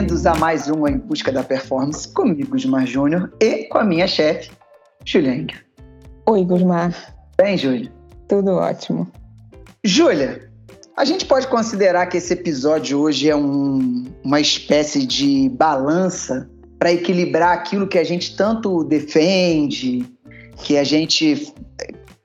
bem-vindos a mais um Em Busca da Performance comigo, Gusmar Júnior, e com a minha chefe, Juliane. Oi, Gusmar. Bem, Júlia? Tudo ótimo. Júlia, a gente pode considerar que esse episódio hoje é um, uma espécie de balança para equilibrar aquilo que a gente tanto defende, que a gente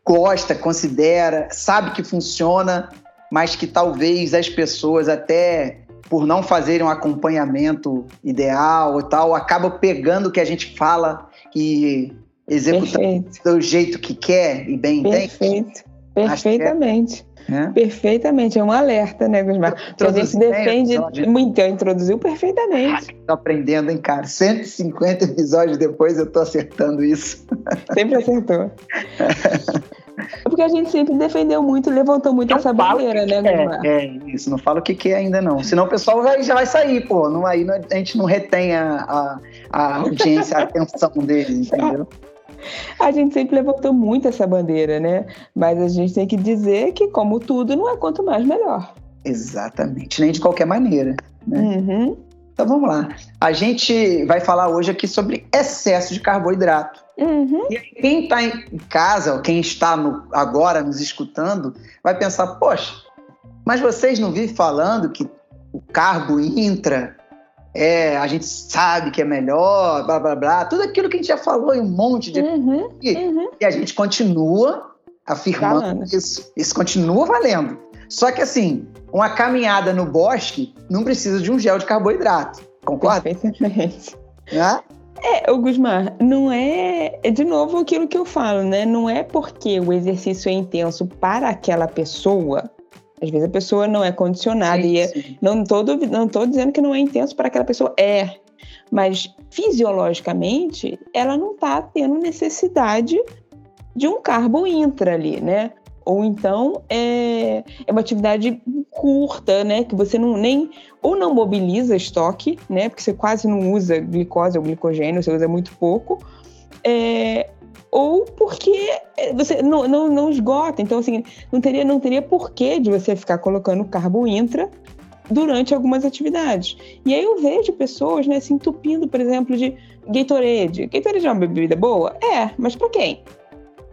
gosta, considera, sabe que funciona, mas que talvez as pessoas até por não fazerem um acompanhamento ideal ou tal, acabam pegando o que a gente fala e executando do jeito que quer e bem Perfeito. entende. Perfeitamente. É. Perfeitamente, é um alerta, né, Gusmar? a gente defende muito, introduziu perfeitamente. Estou aprendendo, hein, cara? 150 episódios depois eu estou acertando isso. Sempre acertou. Porque a gente sempre defendeu muito e levantou muito não essa bandeira, né, Gusmar? É, é, isso, não fala o que, que é ainda não. Senão o pessoal vai, já vai sair, pô. Não, aí não, a gente não retém a, a, a audiência, a atenção deles, entendeu? A gente sempre levantou muito essa bandeira, né? Mas a gente tem que dizer que, como tudo, não é quanto mais melhor. Exatamente, nem de qualquer maneira. Né? Uhum. Então vamos lá. A gente vai falar hoje aqui sobre excesso de carboidrato. Uhum. E quem está em casa, ou quem está no, agora nos escutando, vai pensar: poxa, mas vocês não vivem falando que o carbo intra é, a gente sabe que é melhor, blá blá blá, tudo aquilo que a gente já falou em um monte de. Uhum, uhum. E a gente continua afirmando Falando. isso. Isso continua valendo. Só que assim, uma caminhada no bosque não precisa de um gel de carboidrato. Concorda? Perfeitamente. É? É, o Gusmar, não é. É de novo aquilo que eu falo, né? Não é porque o exercício é intenso para aquela pessoa às vezes a pessoa não é condicionada sim, e é, não estou não tô dizendo que não é intenso para aquela pessoa, é. Mas fisiologicamente, ela não está tendo necessidade de um carbo intra ali, né? Ou então é, é uma atividade curta, né? Que você não nem ou não mobiliza estoque, né? Porque você quase não usa glicose ou glicogênio, você usa muito pouco. É, ou porque eh, você não, não, não esgota. Então, assim, não teria, não teria porquê de você ficar colocando carbo intra durante algumas atividades. E aí eu vejo pessoas né, se entupindo, por exemplo, de Gatorade. Gatorade é uma bebida boa? É, mas para quem?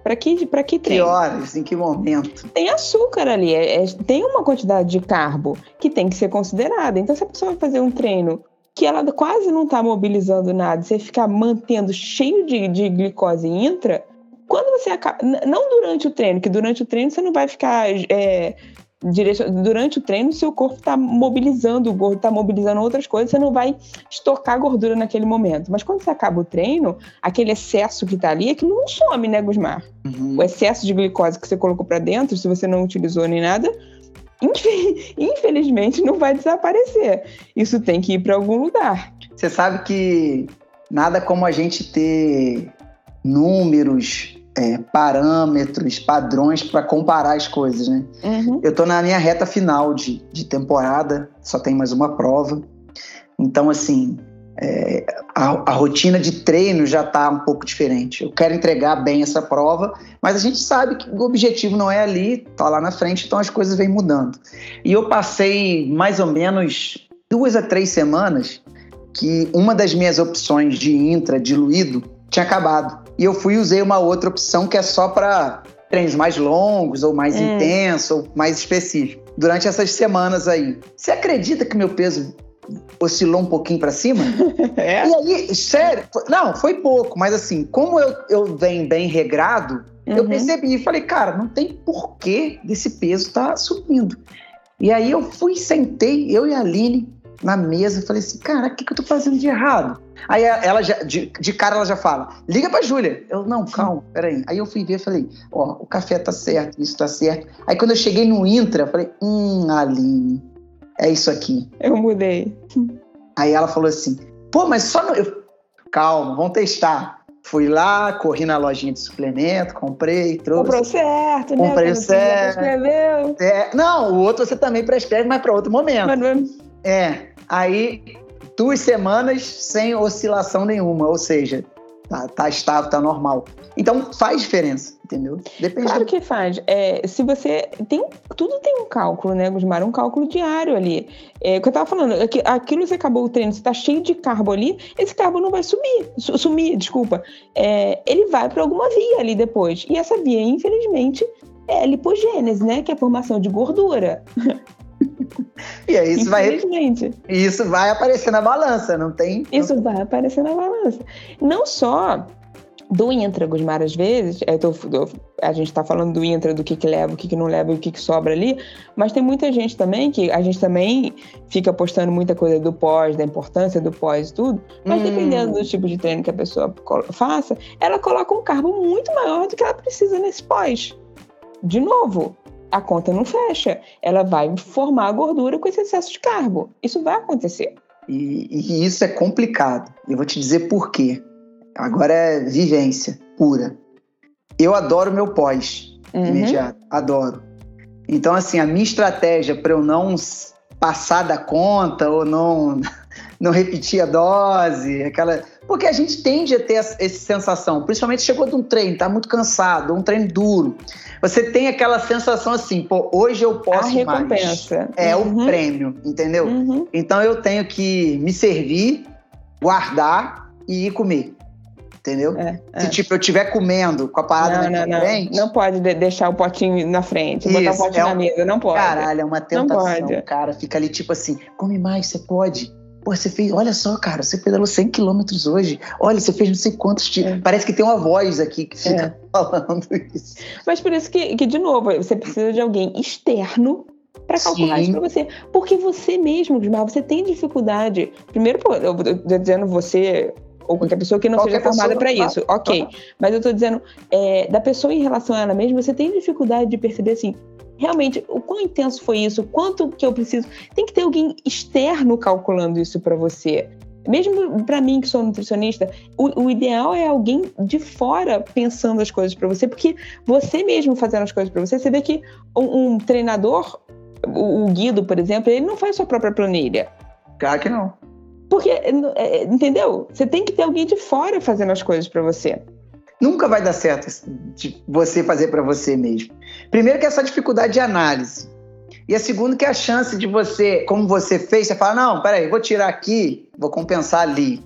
Para que, pra que treino? Que horas? Em que momento? Tem açúcar ali, é, é, tem uma quantidade de carbo que tem que ser considerada. Então, se a pessoa vai fazer um treino que ela quase não está mobilizando nada, você ficar mantendo cheio de, de glicose intra, quando você acaba. Não durante o treino, que durante o treino você não vai ficar. É, durante o treino, seu corpo está mobilizando, o corpo está mobilizando outras coisas, você não vai estocar gordura naquele momento. Mas quando você acaba o treino, aquele excesso que está ali, aquilo não some, né, Gusmar? Uhum. O excesso de glicose que você colocou para dentro, se você não utilizou nem nada, infelizmente não vai desaparecer. Isso tem que ir para algum lugar. Você sabe que nada como a gente ter números, é, parâmetros, padrões para comparar as coisas, né? Uhum. Eu estou na minha reta final de, de temporada, só tem mais uma prova. Então, assim, é, a, a, rotina de treino já está um pouco diferente. Eu quero entregar bem essa prova, mas a gente sabe que o objetivo não é ali, está lá na frente, então as coisas vêm mudando. E eu passei mais ou menos duas a três semanas que uma das minhas opções de intra diluído tinha acabado. E eu fui e usei uma outra opção que é só para treinos mais longos, ou mais hum. intensos, ou mais específicos. Durante essas semanas aí. Você acredita que meu peso oscilou um pouquinho para cima. É? E aí, sério, não, foi pouco, mas assim, como eu, eu venho bem regrado, uhum. eu percebi e falei, cara, não tem porquê desse peso estar tá subindo. E aí eu fui, sentei, eu e a Aline na mesa e falei assim, cara, o que, que eu tô fazendo de errado? Aí ela já, de, de cara ela já fala, liga pra Júlia. Eu, não, calma, peraí. Aí eu fui ver e falei, ó, o café tá certo, isso tá certo. Aí quando eu cheguei no Intra, eu falei, hum, Aline, é isso aqui. Eu mudei. Aí ela falou assim, pô, mas só no... Eu, Calma, vamos testar. Fui lá, corri na lojinha de suplemento, comprei, trouxe. Comprou certo, né? Comprei o certo. É, não, o outro você também prescreve, mas para outro momento. Mas... É, aí duas semanas sem oscilação nenhuma, ou seja, tá, tá estável, tá normal. Então faz diferença, entendeu? Depende claro do... que faz. É, se você tem tudo tem um cálculo, né, Gusmar? Um cálculo diário ali. É, o que eu tava falando, aquilo você acabou o treino, você tá cheio de carbo ali, esse carbo não vai sumir, sumir, desculpa. É, ele vai para alguma via ali depois. E essa via, infelizmente, é lipogênese, né? Que é a formação de gordura. E aí isso vai, isso vai aparecer na balança, não tem? Isso vai aparecer na balança. Não só do intra, Gusmar, às vezes, é, tô, a gente está falando do intra, do que, que leva, o que, que não leva e o que, que sobra ali, mas tem muita gente também que a gente também fica postando muita coisa do pós, da importância do pós e tudo, mas hum. dependendo do tipo de treino que a pessoa faça, ela coloca um carbo muito maior do que ela precisa nesse pós. De novo, a conta não fecha. Ela vai formar a gordura com esse excesso de carbo. Isso vai acontecer. E, e isso é complicado. Eu vou te dizer por quê. Agora é vivência pura. Eu adoro meu pós uhum. imediato. Adoro. Então, assim, a minha estratégia para eu não passar da conta ou não, não repetir a dose, aquela. Porque a gente tende a ter essa, essa sensação, principalmente chegou de um treino, tá muito cansado, um treino duro você tem aquela sensação assim, pô, hoje eu posso a recompensa. mais. É uhum. o prêmio, entendeu? Uhum. Então eu tenho que me servir, guardar e ir comer. Entendeu? É, é. Se tipo, eu estiver comendo com a parada não, na não, frente. Não pode deixar o potinho na frente, Isso, botar o potinho é um... na mesa, não pode. Caralho, é uma tentação. Cara, fica ali tipo assim, come mais, você pode. Pô, você fez, olha só, cara, você pedalou 100 quilômetros hoje. Olha, você fez não sei quantos. É. Parece que tem uma voz aqui que fica é. falando isso. Mas por isso que, que, de novo, você precisa de alguém externo para calcular Sim. isso para você. Porque você mesmo, Gusmar, você tem dificuldade. Primeiro, pô, eu tô dizendo você ou qualquer pessoa que não qualquer seja formada para isso, ok. Uhum. Mas eu tô dizendo, é, da pessoa em relação a ela mesma, você tem dificuldade de perceber assim, realmente o quão intenso foi isso, quanto que eu preciso. Tem que ter alguém externo calculando isso para você. Mesmo para mim que sou nutricionista, o, o, ideal é alguém de fora pensando as coisas para você, porque você mesmo fazendo as coisas para você, você vê que um, um treinador, o, o, Guido, por exemplo, ele não faz sua própria planilha. Claro que não. Porque, é, entendeu? Você tem que ter alguém de fora fazendo as coisas para você. Nunca vai dar certo de você fazer para você mesmo. Primeiro que é essa dificuldade de análise. E a segunda que é a chance de você, como você fez, você fala, não, peraí, vou tirar aqui, vou compensar ali.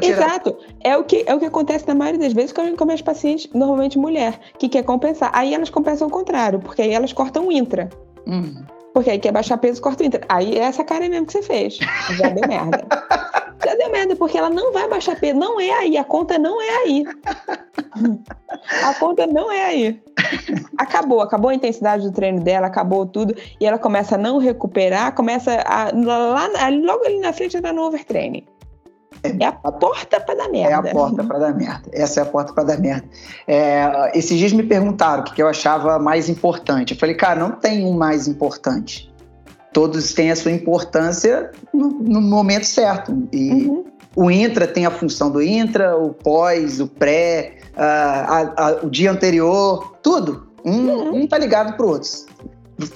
Exato. É o, que, é o que acontece na maioria das vezes com, com as pacientes, normalmente mulher, que quer compensar. Aí elas compensam o contrário, porque aí elas cortam o intra. Uhum. Porque aí quer baixar peso, corta o intra. Aí é essa cara mesmo que você fez. Já deu merda. Já deu merda, porque ela não vai baixar peso. Não é aí, a conta não é aí. A conta não é aí. Acabou, acabou a intensidade do treino dela, acabou tudo, e ela começa a não recuperar, começa a. Lá, logo ali na frente ela no overtraining. É a porta para dar merda. É a porta para dar merda. Essa é a porta para dar merda. É, esses dias me perguntaram o que eu achava mais importante. Eu falei, cara, não tem um mais importante todos têm a sua importância no, no momento certo. E uhum. O intra tem a função do intra, o pós, o pré, a, a, o dia anterior, tudo. Um, uhum. um tá ligado pro outro.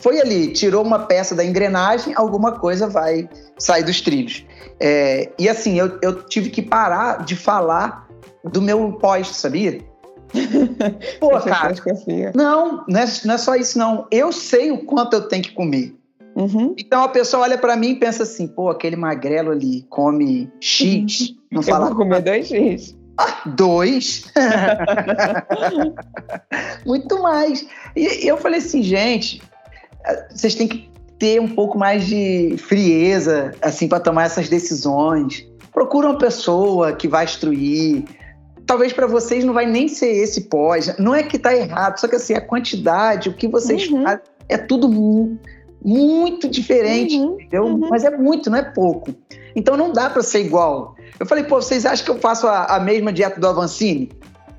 Foi ali, tirou uma peça da engrenagem, alguma coisa vai sair dos trilhos. É, e assim, eu, eu tive que parar de falar do meu pós, sabia? Pô, cara. Não, não é, não é só isso, não. Eu sei o quanto eu tenho que comer. Uhum. Então a pessoa olha para mim e pensa assim: pô, aquele magrelo ali come X. Uhum. Não fala. Eu vou comer dois X. Ah, dois? Muito mais. E eu falei assim, gente, vocês têm que ter um pouco mais de frieza, assim, para tomar essas decisões. Procura uma pessoa que vai instruir. Talvez para vocês não vai nem ser esse pós. Não é que tá errado, só que assim, a quantidade, o que vocês uhum. fazem, é tudo muito diferente, uhum, entendeu? Uhum. Mas é muito, não é pouco. Então não dá para ser igual. Eu falei, pô, vocês acham que eu faço a, a mesma dieta do Avancini?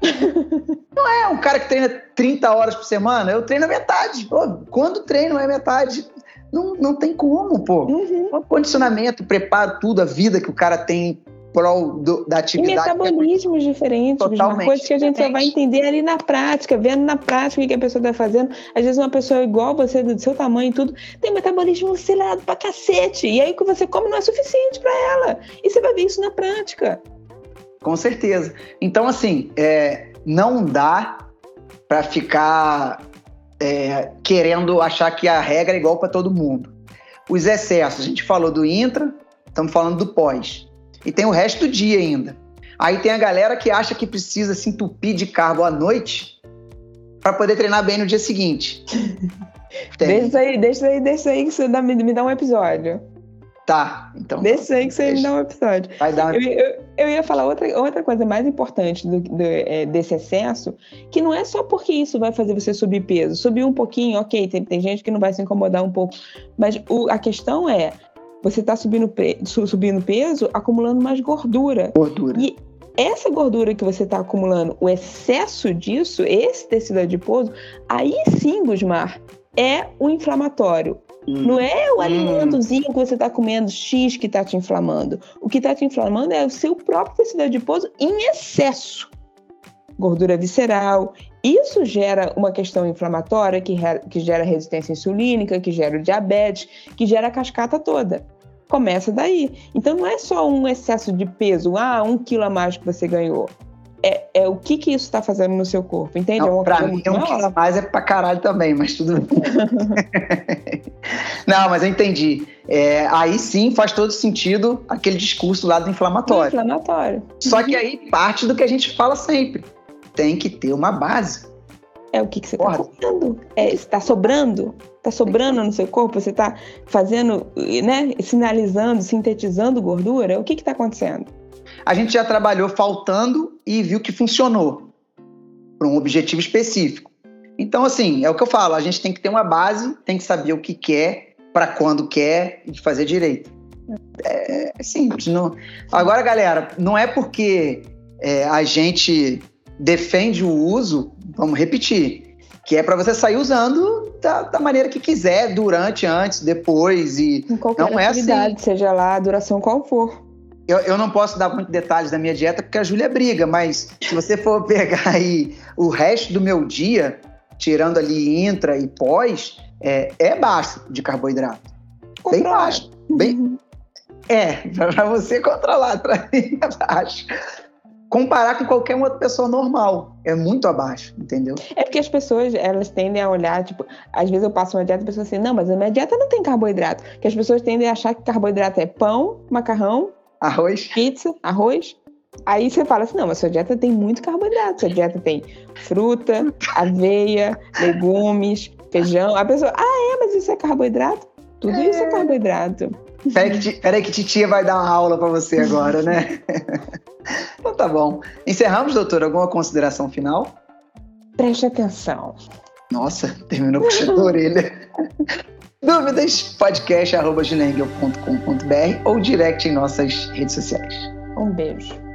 não é um cara que treina 30 horas por semana, eu treino a metade. Pô, quando treino é metade. Não, não tem como, pô. Uhum. O condicionamento, preparo, tudo, a vida que o cara tem prol do, da atividade. E metabolismos é diferentes, uma coisa que a gente só vai entender ali na prática, vendo na prática o que a pessoa está fazendo. Às vezes uma pessoa igual você, do seu tamanho e tudo, tem metabolismo acelerado pra cacete. E aí o que você come não é suficiente para ela. E você vai ver isso na prática. Com certeza. Então, assim, é, não dá para ficar é, querendo achar que a regra é igual para todo mundo. Os excessos, a gente falou do intra, estamos falando do pós. E tem o resto do dia ainda. Aí tem a galera que acha que precisa se entupir de carbo à noite para poder treinar bem no dia seguinte. deixa aí, deixa aí, deixa aí que você dá, me, me dá um episódio. Tá, então. Deixa aí que você deixa. me dá um episódio. Vai dar um... eu, eu, eu, ia falar outra, outra coisa mais importante do, do, é, desse excesso, que não é só porque isso vai fazer você subir peso. Subir um pouquinho, ok, tem, tem gente que não vai se incomodar um pouco. Mas o, a questão é, você está subindo, subindo peso, acumulando mais gordura. Gordura. E essa gordura que você está acumulando, o excesso disso, esse tecido adiposo, aí sim, Gusmar, é o inflamatório. Hum. Não é o hum. alimentozinho que você está comendo X que está te inflamando. O que está te inflamando é o seu próprio tecido adiposo em excesso. Gordura visceral. Isso gera uma questão inflamatória que, que gera resistência insulínica, que gera o diabetes, que gera a cascata toda. Começa daí. Então não é só um excesso de peso, ah, um quilo a mais que você ganhou é, é o que, que isso está fazendo no seu corpo, entende? Não, é pra mim, um quilo a mais é pra caralho também, mas tudo bem. Não, mas eu entendi. É, aí sim faz todo sentido aquele discurso lá do inflamatório. Do inflamatório. Só que aí parte do que a gente fala sempre. Tem que ter uma base. É o que, que você está fazendo. É, está sobrando? Está sobrando no seu corpo? Você está fazendo, né? Sinalizando, sintetizando gordura? O que está acontecendo? a gente já trabalhou faltando e viu que funcionou para um objetivo específico. Então, assim, é o que eu falo, a gente tem que ter uma base, tem que saber o que quer, para quando quer e fazer direito. É, é simples. Não... Agora, galera, não é porque é, a gente defende o uso, vamos repetir, que é para você sair usando da, da, maneira que quiser, durante, antes, depois e em qualquer não é assim. seja lá a duração qual for. Eu, eu não posso dar muitos detalhes da minha dieta porque a Júlia briga, mas se você for pegar aí o resto do meu dia, tirando ali intra e pós, é, é baixo de carboidrato. Bem baixo. Bem, uhum. é, para você controlar, para mim é baixo. Comparar com qualquer outra pessoa normal, é muito abaixo, entendeu? É porque as pessoas, elas tendem a olhar, tipo, às vezes eu passo uma dieta e a pessoa assim, não, mas a minha dieta não tem carboidrato. Que as pessoas tendem a achar que carboidrato é pão, macarrão Arroz. Pizza, arroz. Aí você fala assim, não, mas sua dieta tem muito carboidrato. Sua dieta tem fruta, aveia, legumes, feijão. A pessoa, ah, é, mas isso é carboidrato? Tudo é. isso é carboidrato. Peraí que, que titia vai dar uma aula para você agora, né? então tá bom. Encerramos, doutor. Alguma consideração final? Preste atenção. Nossa, terminou puxando a orelha. Dúvidas? podcast.com.br ou direct em nossas redes sociais. Um beijo.